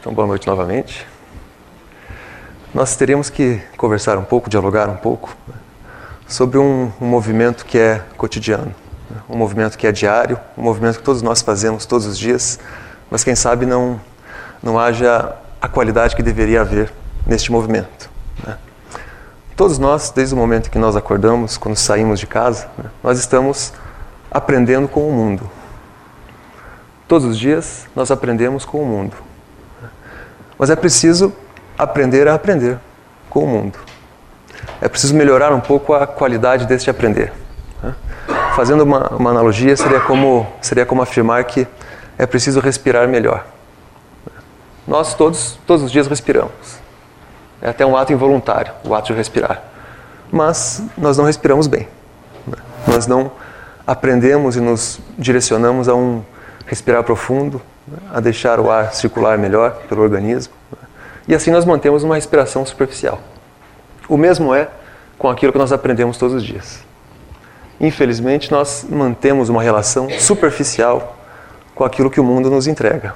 Então, boa noite novamente. Nós teríamos que conversar um pouco, dialogar um pouco né, sobre um, um, movimento que é cotidiano, né, um movimento que é diário, um movimento que todos nós fazemos todos os dias, mas quem sabe não, não haja a qualidade que deveria haver neste movimento. Né. Todos nós, desde o momento que nós acordamos, quando saímos de casa, né, nós estamos aprendendo com o mundo. Todos os dias nós aprendemos com o mundo. Mas é preciso aprender a aprender com o mundo. É preciso melhorar um pouco a qualidade deste aprender. Né? Fazendo uma, uma, analogia, seria como, seria como afirmar que é preciso respirar melhor. Nós todos, todos os dias respiramos. É até um ato involuntário, o ato de respirar. Mas nós não respiramos bem. Né? Nós não aprendemos e nos direcionamos a um respirar profundo, a deixar o ar circular melhor pelo organismo. E assim nós mantemos uma respiração superficial. O mesmo é com aquilo que nós aprendemos todos os dias. Infelizmente, nós mantemos uma relação superficial com aquilo que o mundo nos entrega.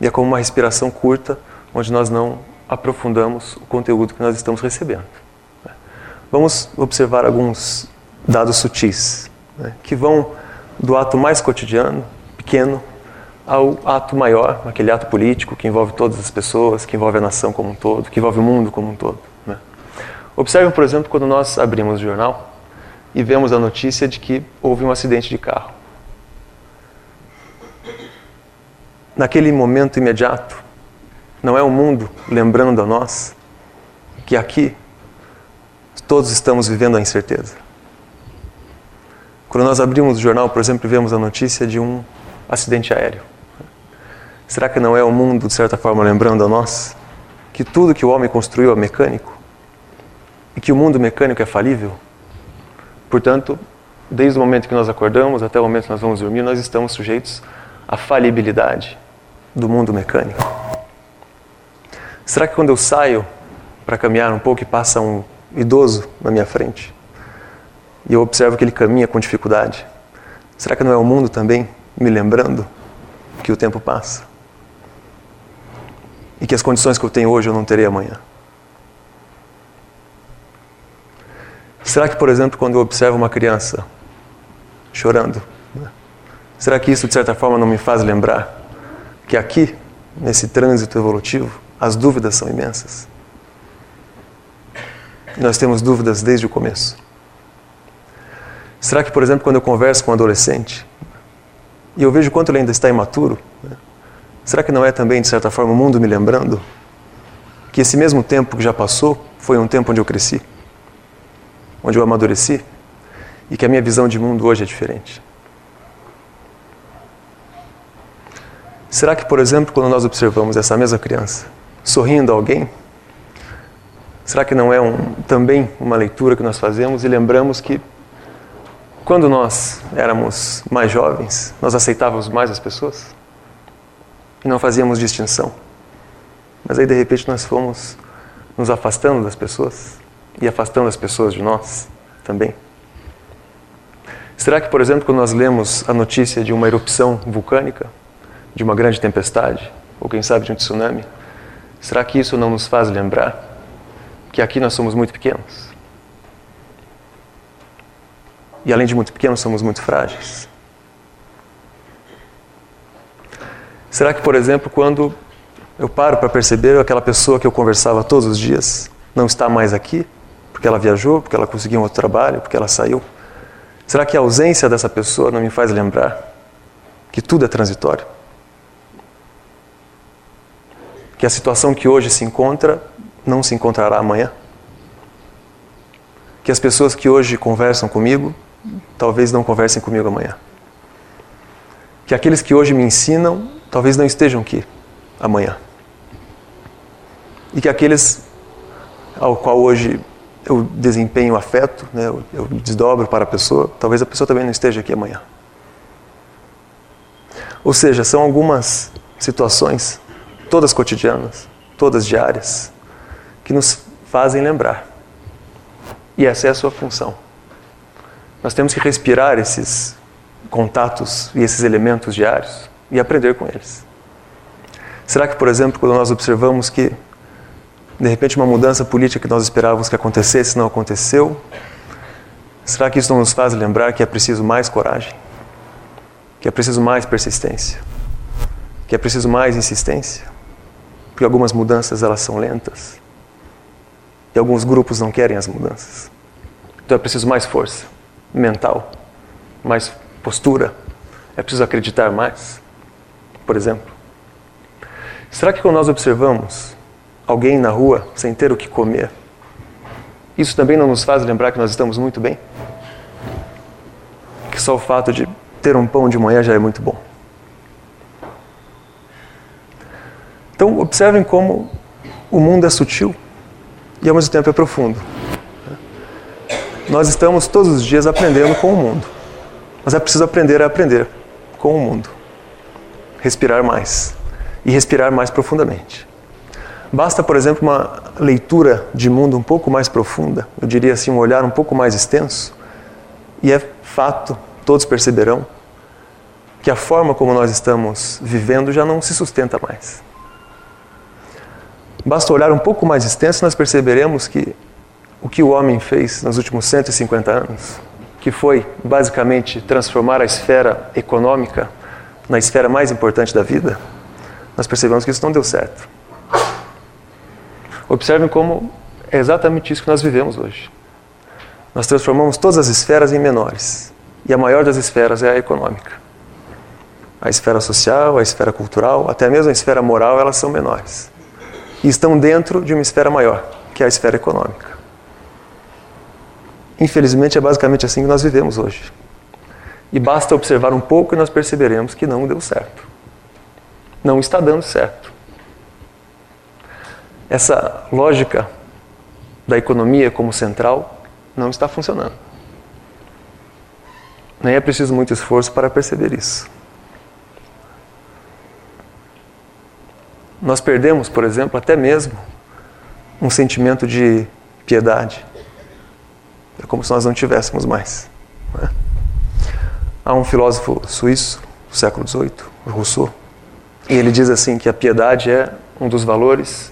E é como uma respiração curta, onde nós não aprofundamos o conteúdo que nós estamos recebendo. Vamos observar alguns dados sutis, né, que vão do ato mais cotidiano, pequeno, ao ato maior, aquele ato político que envolve todas as pessoas, que envolve a nação como um todo, que envolve o mundo como um todo. Né? Observem, por exemplo, quando nós abrimos o jornal e vemos a notícia de que houve um acidente de carro. Naquele momento imediato, não é o mundo lembrando a nós que aqui todos estamos vivendo a incerteza. Quando nós abrimos o jornal, por exemplo, vemos a notícia de um acidente aéreo. Será que não é o mundo, de certa forma, lembrando a nós que tudo que o homem construiu é mecânico? E que o mundo mecânico é falível? Portanto, desde o momento que nós acordamos até o momento que nós vamos dormir, nós estamos sujeitos à falibilidade do mundo mecânico. Será que quando eu saio para caminhar um pouco e passa um idoso na minha frente e eu observo que ele caminha com dificuldade, será que não é o mundo também me lembrando que o tempo passa? E que as condições que eu tenho hoje eu não terei amanhã? Será que, por exemplo, quando eu observo uma criança chorando, né? será que isso de certa forma não me faz lembrar que aqui, nesse trânsito evolutivo, as dúvidas são imensas? Nós temos dúvidas desde o começo. Será que, por exemplo, quando eu converso com um adolescente e eu vejo quanto ele ainda está imaturo? Será que não é também, de certa forma, o mundo me lembrando que esse mesmo tempo que já passou foi um tempo onde eu cresci, onde eu amadureci e que a minha visão de mundo hoje é diferente? Será que, por exemplo, quando nós observamos essa mesma criança sorrindo a alguém, será que não é um, também uma leitura que nós fazemos e lembramos que quando nós éramos mais jovens, nós aceitávamos mais as pessoas? E não fazíamos distinção. Mas aí de repente nós fomos nos afastando das pessoas e afastando as pessoas de nós também. Será que, por exemplo, quando nós lemos a notícia de uma erupção vulcânica, de uma grande tempestade, ou quem sabe de um tsunami, será que isso não nos faz lembrar que aqui nós somos muito pequenos? E além de muito pequenos, somos muito frágeis. Será que, por exemplo, quando eu paro para perceber aquela pessoa que eu conversava todos os dias não está mais aqui, porque ela viajou, porque ela conseguiu um outro trabalho, porque ela saiu? Será que a ausência dessa pessoa não me faz lembrar que tudo é transitório? Que a situação que hoje se encontra não se encontrará amanhã? Que as pessoas que hoje conversam comigo talvez não conversem comigo amanhã? Que aqueles que hoje me ensinam talvez não estejam aqui amanhã. E que aqueles ao qual hoje eu desempenho afeto, né, eu, eu desdobro para a pessoa, talvez a pessoa também não esteja aqui amanhã. Ou seja, são algumas situações, todas cotidianas, todas diárias, que nos fazem lembrar. E essa é a sua função. Nós temos que respirar esses contatos e esses elementos diários e aprender com eles. Será que, por exemplo, quando nós observamos que, de repente, uma mudança política que nós esperávamos que acontecesse não aconteceu, será que isso não nos faz lembrar que é preciso mais coragem? Que é preciso mais persistência? Que é preciso mais insistência? Porque algumas mudanças elas são lentas e alguns grupos não querem as mudanças. Então é preciso mais força mental, mais postura. É preciso acreditar mais, por exemplo. Será que quando nós observamos alguém na rua sem ter o que comer, isso também não nos faz lembrar que nós estamos muito bem? Que só o fato de ter um pão de manhã já é muito bom. Então, observem como o mundo é sutil e ao mesmo tempo é profundo. Nós estamos todos os dias aprendendo com o mundo, mas é preciso aprender a aprender com o mundo. Respirar mais e respirar mais profundamente. Basta, por exemplo, uma leitura de mundo um pouco mais profunda, eu diria assim, um olhar um pouco mais extenso, e é fato, todos perceberão, que a forma como nós estamos vivendo já não se sustenta mais. Basta olhar um pouco mais extenso, nós perceberemos que o que o homem fez nos últimos 150 anos, que foi basicamente transformar a esfera econômica na esfera mais importante da vida, nós percebemos que isso não deu certo. Observem como é exatamente isso que nós vivemos hoje. Nós transformamos todas as esferas em menores. E a maior das esferas é a econômica. A esfera social, a esfera cultural, até mesmo a esfera moral, elas são menores e estão dentro de uma esfera maior, que é a esfera econômica. Infelizmente, é basicamente assim que nós vivemos hoje. E basta observar um pouco e nós perceberemos que não deu certo. Não está dando certo. Essa lógica da economia como central não está funcionando. Nem é preciso muito esforço para perceber isso. Nós perdemos, por exemplo, até mesmo um sentimento de piedade. É como se nós não tivéssemos mais. Né? Há um filósofo suíço do século XVIII, Rousseau, e ele diz assim que a piedade é um dos valores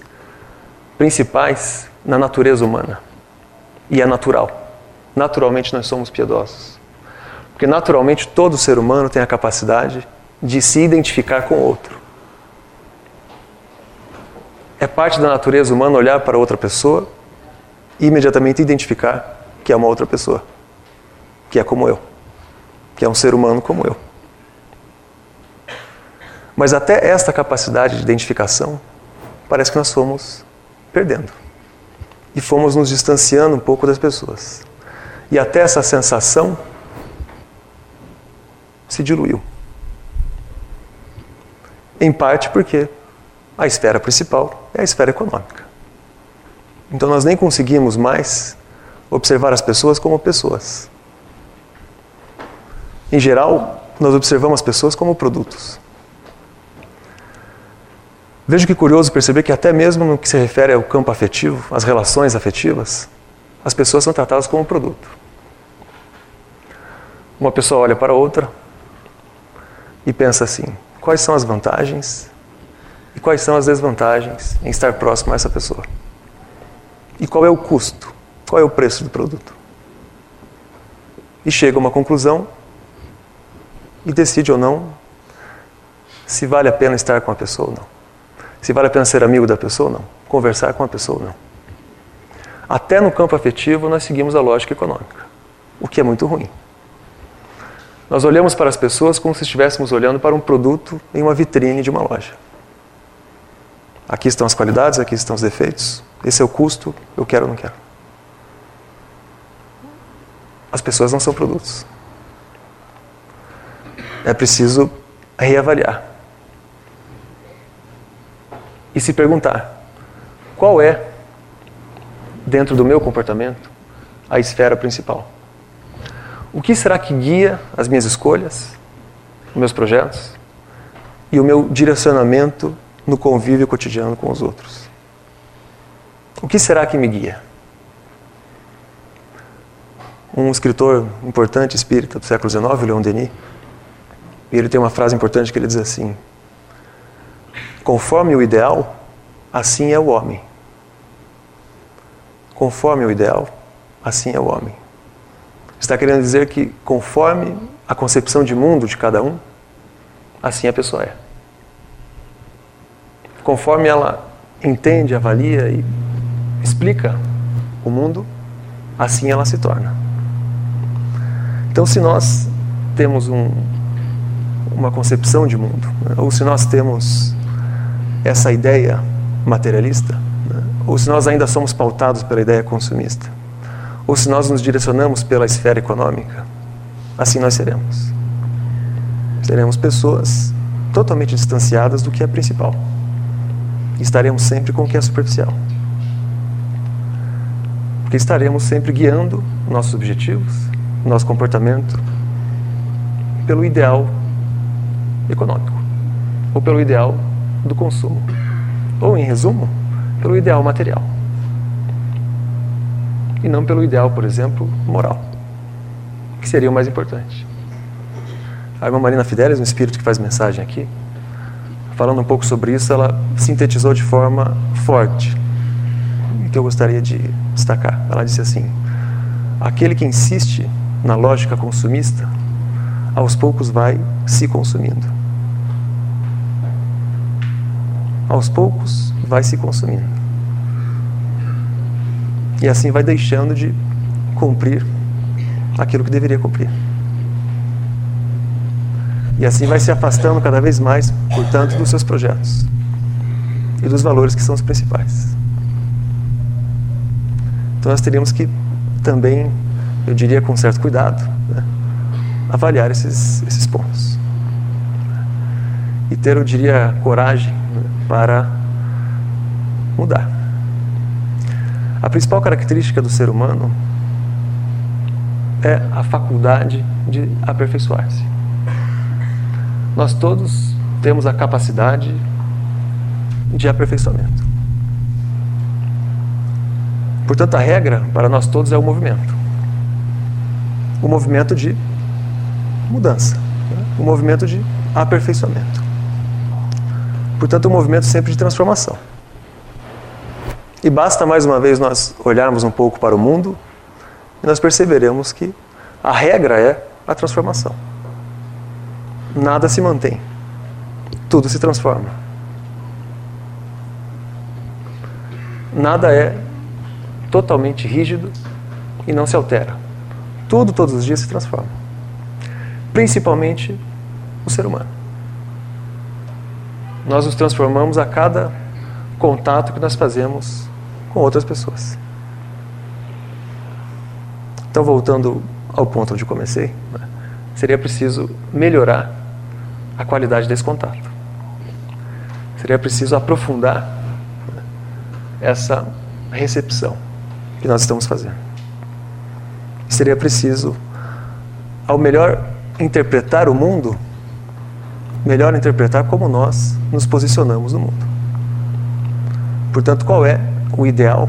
principais na natureza humana. E é natural. Naturalmente nós somos piedosos. Porque naturalmente todo ser humano tem a capacidade de se identificar com o outro. É parte da natureza humana olhar para outra pessoa e imediatamente identificar que é uma outra pessoa, que é como eu, que é um ser humano como eu. Mas até esta capacidade de identificação, parece que nós fomos perdendo. E fomos nos distanciando um pouco das pessoas. E até essa sensação se diluiu. Em parte porque a esfera principal é a esfera econômica. Então nós nem conseguimos mais observar as pessoas como pessoas. Em geral, nós observamos as pessoas como produtos. Veja que curioso perceber que até mesmo no que se refere ao campo afetivo, às relações afetivas, as pessoas são tratadas como produto. Uma pessoa olha para outra e pensa assim: quais são as vantagens e quais são as desvantagens em estar próximo a essa pessoa? E qual é o custo? Qual é o preço do produto? E chega a uma conclusão e decide ou não se vale a pena estar com a pessoa ou não. Se vale a pena ser amigo da pessoa ou não. Conversar com a pessoa ou não. Até no campo afetivo nós seguimos a lógica econômica, o que é muito ruim. Nós olhamos para as pessoas como se estivéssemos olhando para um produto em uma vitrine de uma loja. Aqui estão as qualidades, aqui estão os defeitos. Esse é o custo, eu quero ou não quero. As pessoas não são produtos. É preciso reavaliar. E se perguntar: qual é, dentro do meu comportamento, a esfera principal? O que será que guia as minhas escolhas, os meus projetos e o meu direcionamento no convívio cotidiano com os outros. O que será que me guia? Um escritor importante espírita do século XIX, Leon Denis, ele tem uma frase importante que ele diz assim: conforme o ideal, assim é o homem. Conforme o ideal, assim é o homem. Está querendo dizer que, conforme a concepção de mundo de cada um, assim a pessoa é. Conforme ela entende, avalia e explica o mundo, assim ela se torna. Então, se nós temos um, uma concepção de mundo, né, ou se nós temos essa ideia materialista, né, ou se nós ainda somos pautados pela ideia consumista, ou se nós nos direcionamos pela esfera econômica, assim nós seremos. Seremos pessoas totalmente distanciadas do que é principal. Estaremos sempre com o que é superficial. Porque estaremos sempre guiando nossos objetivos, nosso comportamento, pelo ideal econômico, ou pelo ideal do consumo, ou, em resumo, pelo ideal material. E não pelo ideal, por exemplo, moral, que seria o mais importante. A irmã Marina Fidelis, um espírito que faz mensagem aqui, falando um pouco sobre isso, ela sintetizou de forma forte, que eu gostaria de destacar. Ela disse assim: aquele que insiste na lógica consumista, aos poucos vai se consumindo. Aos poucos vai se consumindo. E assim vai deixando de cumprir aquilo que deveria cumprir. E assim vai se afastando cada vez mais, portanto, dos seus projetos e dos valores que são os principais. Então nós teríamos que também, eu diria com certo cuidado, né, avaliar esses, esses pontos. E ter, eu diria, coragem para mudar. A principal característica do ser humano é a faculdade de aperfeiçoar-se. Nós todos temos a capacidade de aperfeiçoamento. Portanto, a regra para nós todos é o movimento. O movimento de mudança, né? o movimento de aperfeiçoamento. Portanto, um movimento sempre de transformação. E basta mais uma vez nós olharmos um pouco para o mundo e nós perceberemos que a regra é a transformação nada se mantém. Tudo se transforma. Nada é totalmente rígido e não se altera. Tudo, todos os dias, se transforma. Principalmente o ser humano. Nós nos transformamos a cada contato que nós fazemos com outras pessoas. Então, voltando ao ponto onde comecei, né, seria preciso melhorar a qualidade desse contato. Seria preciso aprofundar né, essa recepção que nós estamos fazendo. Seria preciso, ao melhor interpretar o mundo, melhor interpretar como nós nos posicionamos no mundo. Portanto, qual é o ideal?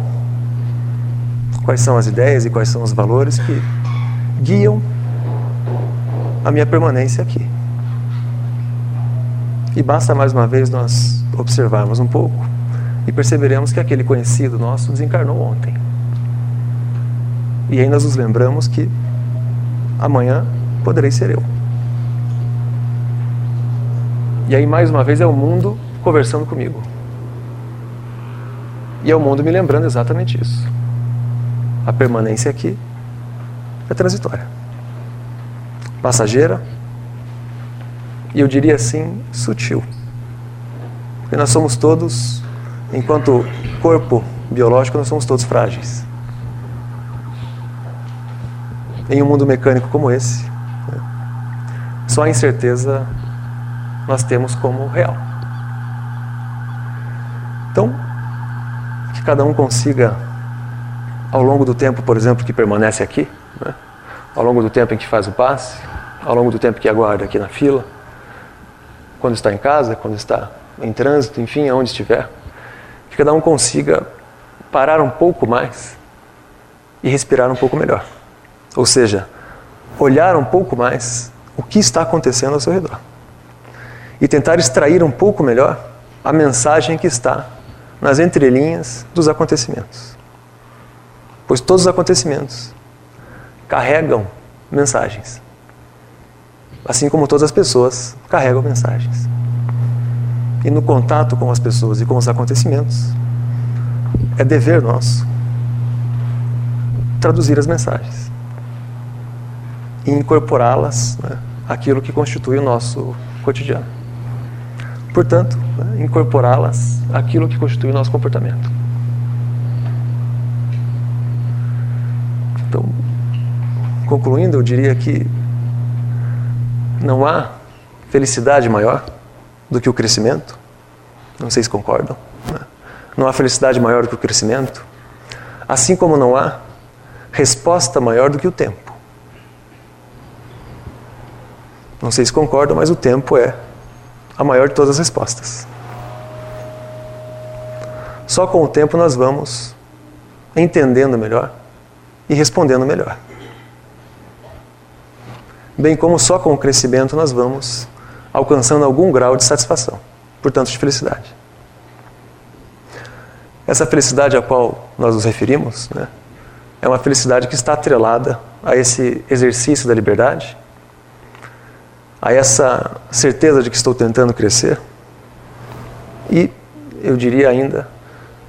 Quais são as ideias e quais são os valores que guiam a minha permanência aqui? E basta mais uma vez nós observarmos um pouco e perceberemos que aquele conhecido nosso desencarnou ontem. E ainda nos lembramos que amanhã poderei ser eu. E aí, mais uma vez, é o mundo conversando comigo. E é o mundo me lembrando exatamente isso. A permanência aqui é transitória, passageira e eu diria assim, sutil. Porque nós somos todos, enquanto corpo biológico, nós somos todos frágeis. Em um mundo mecânico como esse, né, só a incerteza nós temos como real. Então, que cada um consiga, ao longo do tempo, por exemplo, que permanece aqui, né, ao longo do tempo em que faz o passe, ao longo do tempo que aguarda aqui na fila, quando está em casa, quando está em trânsito, enfim, aonde estiver, que cada um consiga parar um pouco mais e respirar um pouco melhor. Ou seja, olhar um pouco mais o que está acontecendo ao seu redor. E tentar extrair um pouco melhor a mensagem que está nas entrelinhas dos acontecimentos. Pois todos os acontecimentos carregam mensagens. Assim como todas as pessoas carregam mensagens. E no contato com as pessoas e com os acontecimentos, é dever nosso traduzir as mensagens e incorporá-las né, àquilo que constitui o nosso cotidiano. Portanto, né, incorporá-las àquilo que constitui o nosso comportamento. Então, concluindo, eu diria que não há felicidade maior do que o crescimento. Não sei se concordam. Né? Não há felicidade maior do que o crescimento. Assim como não há resposta maior do que o tempo. Não sei se concordam, mas o tempo é a maior de todas as respostas. Só com o tempo nós vamos entendendo melhor e respondendo melhor. Bem como só com o crescimento nós vamos alcançando algum grau de satisfação, portanto de felicidade. Essa felicidade a qual nós nos referimos né, é uma felicidade que está atrelada a esse exercício da liberdade, a essa certeza de que estou tentando crescer e, eu diria ainda,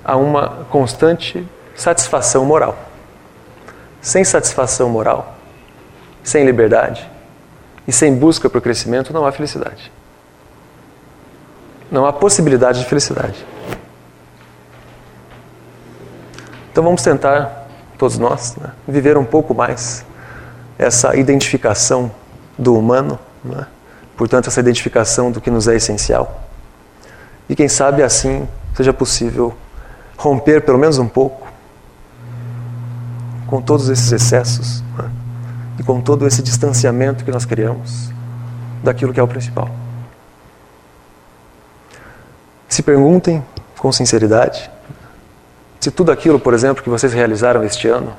a uma constante satisfação moral. Sem satisfação moral, sem liberdade e sem busca por crescimento, não há felicidade. Não há possibilidade de felicidade. Então vamos tentar, todos nós, né, viver um pouco mais essa identificação do humano, né, portanto, essa identificação do que nos é essencial. E quem sabe assim seja possível romper pelo menos um pouco com todos esses excessos né, e com todo esse distanciamento que nós criamos daquilo que é o principal. Se perguntem com sinceridade se tudo aquilo, por exemplo, que vocês realizaram este ano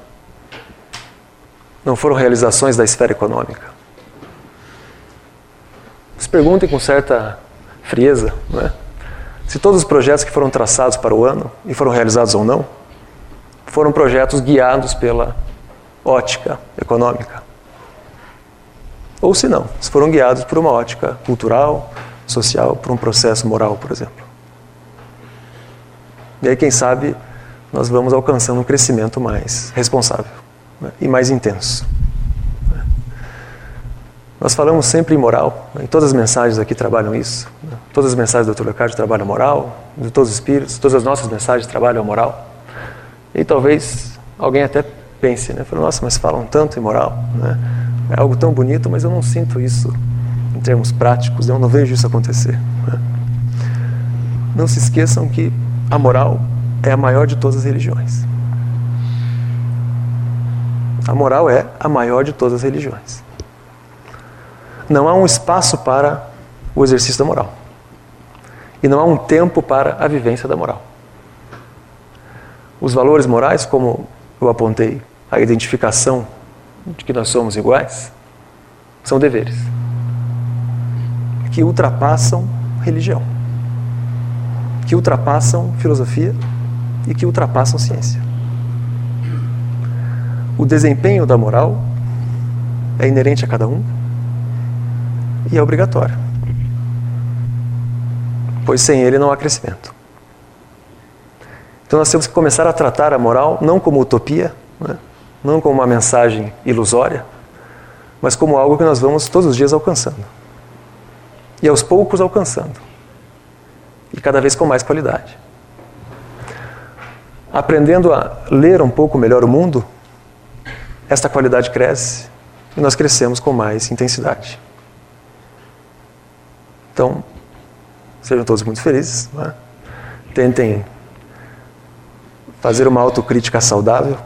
não foram realizações da esfera econômica. Se perguntem com certa frieza, não é? se todos os projetos que foram traçados para o ano e foram realizados ou não, foram projetos guiados pela ótica econômica. Ou se não, se foram guiados por uma ótica cultural, social, por um processo moral, por exemplo. E aí, quem sabe, nós vamos alcançando um crescimento mais responsável né, e mais intenso. Nós falamos sempre em moral, né, todas as mensagens aqui trabalham isso. Né, todas as mensagens do Dr. Leocádio trabalham moral, de todos os espíritos, todas as nossas mensagens trabalham moral. E talvez alguém até pense, né? Fala, nossa, mas falam tanto em moral, né? É algo tão bonito, mas eu não sinto isso em termos práticos, eu não vejo isso acontecer. Né? Não se esqueçam que a moral é a maior de todas as religiões. A moral é a maior de todas as religiões. Não há um espaço para o exercício da moral. E não há um tempo para a vivência da moral. Os valores morais, como eu apontei, a identificação de que nós somos iguais, são deveres que ultrapassam religião, que ultrapassam filosofia e que ultrapassam ciência. O desempenho da moral é inerente a cada um e é obrigatório, pois sem ele não há crescimento. Então nós temos que começar a tratar a moral não como utopia, né? não como uma mensagem ilusória, mas como algo que nós vamos todos os dias alcançando. E aos poucos alcançando. E cada vez com mais qualidade aprendendo a ler um pouco melhor o mundo, esta qualidade cresce e nós crescemos com mais intensidade. Então, sejam todos muito felizes. É? Tentem fazer uma autocrítica saudável,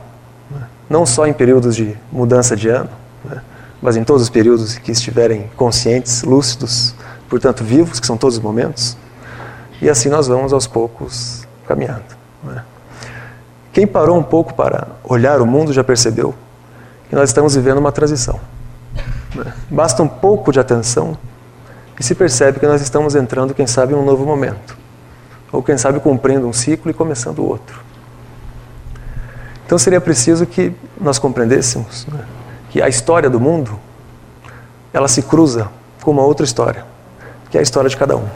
é? não só em períodos de mudança de ano, é? mas em todos os períodos que estiverem conscientes, lúcidos, portanto vivos, que são todos os momentos. E assim nós vamos aos poucos caminhando. Quem parou um pouco para olhar o mundo já percebeu que nós estamos vivendo uma transição. Né? Basta um pouco de atenção e se percebe que nós estamos entrando, quem sabe, em um novo momento. ou quem sabe cumprindo um ciclo e começando outro. Então seria preciso que nós compreendêssemos né, que a história do mundo ela se cruza com uma outra história, que é a história de cada um.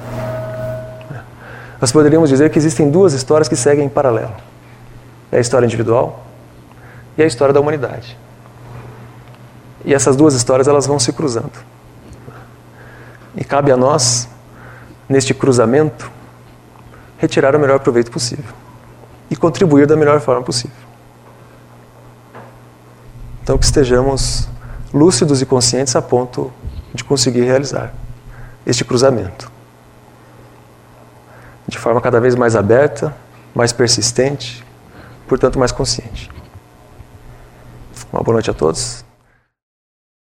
Nós poderíamos dizer que existem duas histórias que seguem em paralelo: é a história individual e a história da humanidade. E essas duas histórias elas vão se cruzando. E cabe a nós, neste cruzamento, retirar o melhor proveito possível e contribuir da melhor forma possível. Então, que estejamos lúcidos e conscientes a ponto de conseguir realizar este cruzamento de forma cada vez mais aberta, mais persistente, portanto mais consciente. Uma boa noite a todos.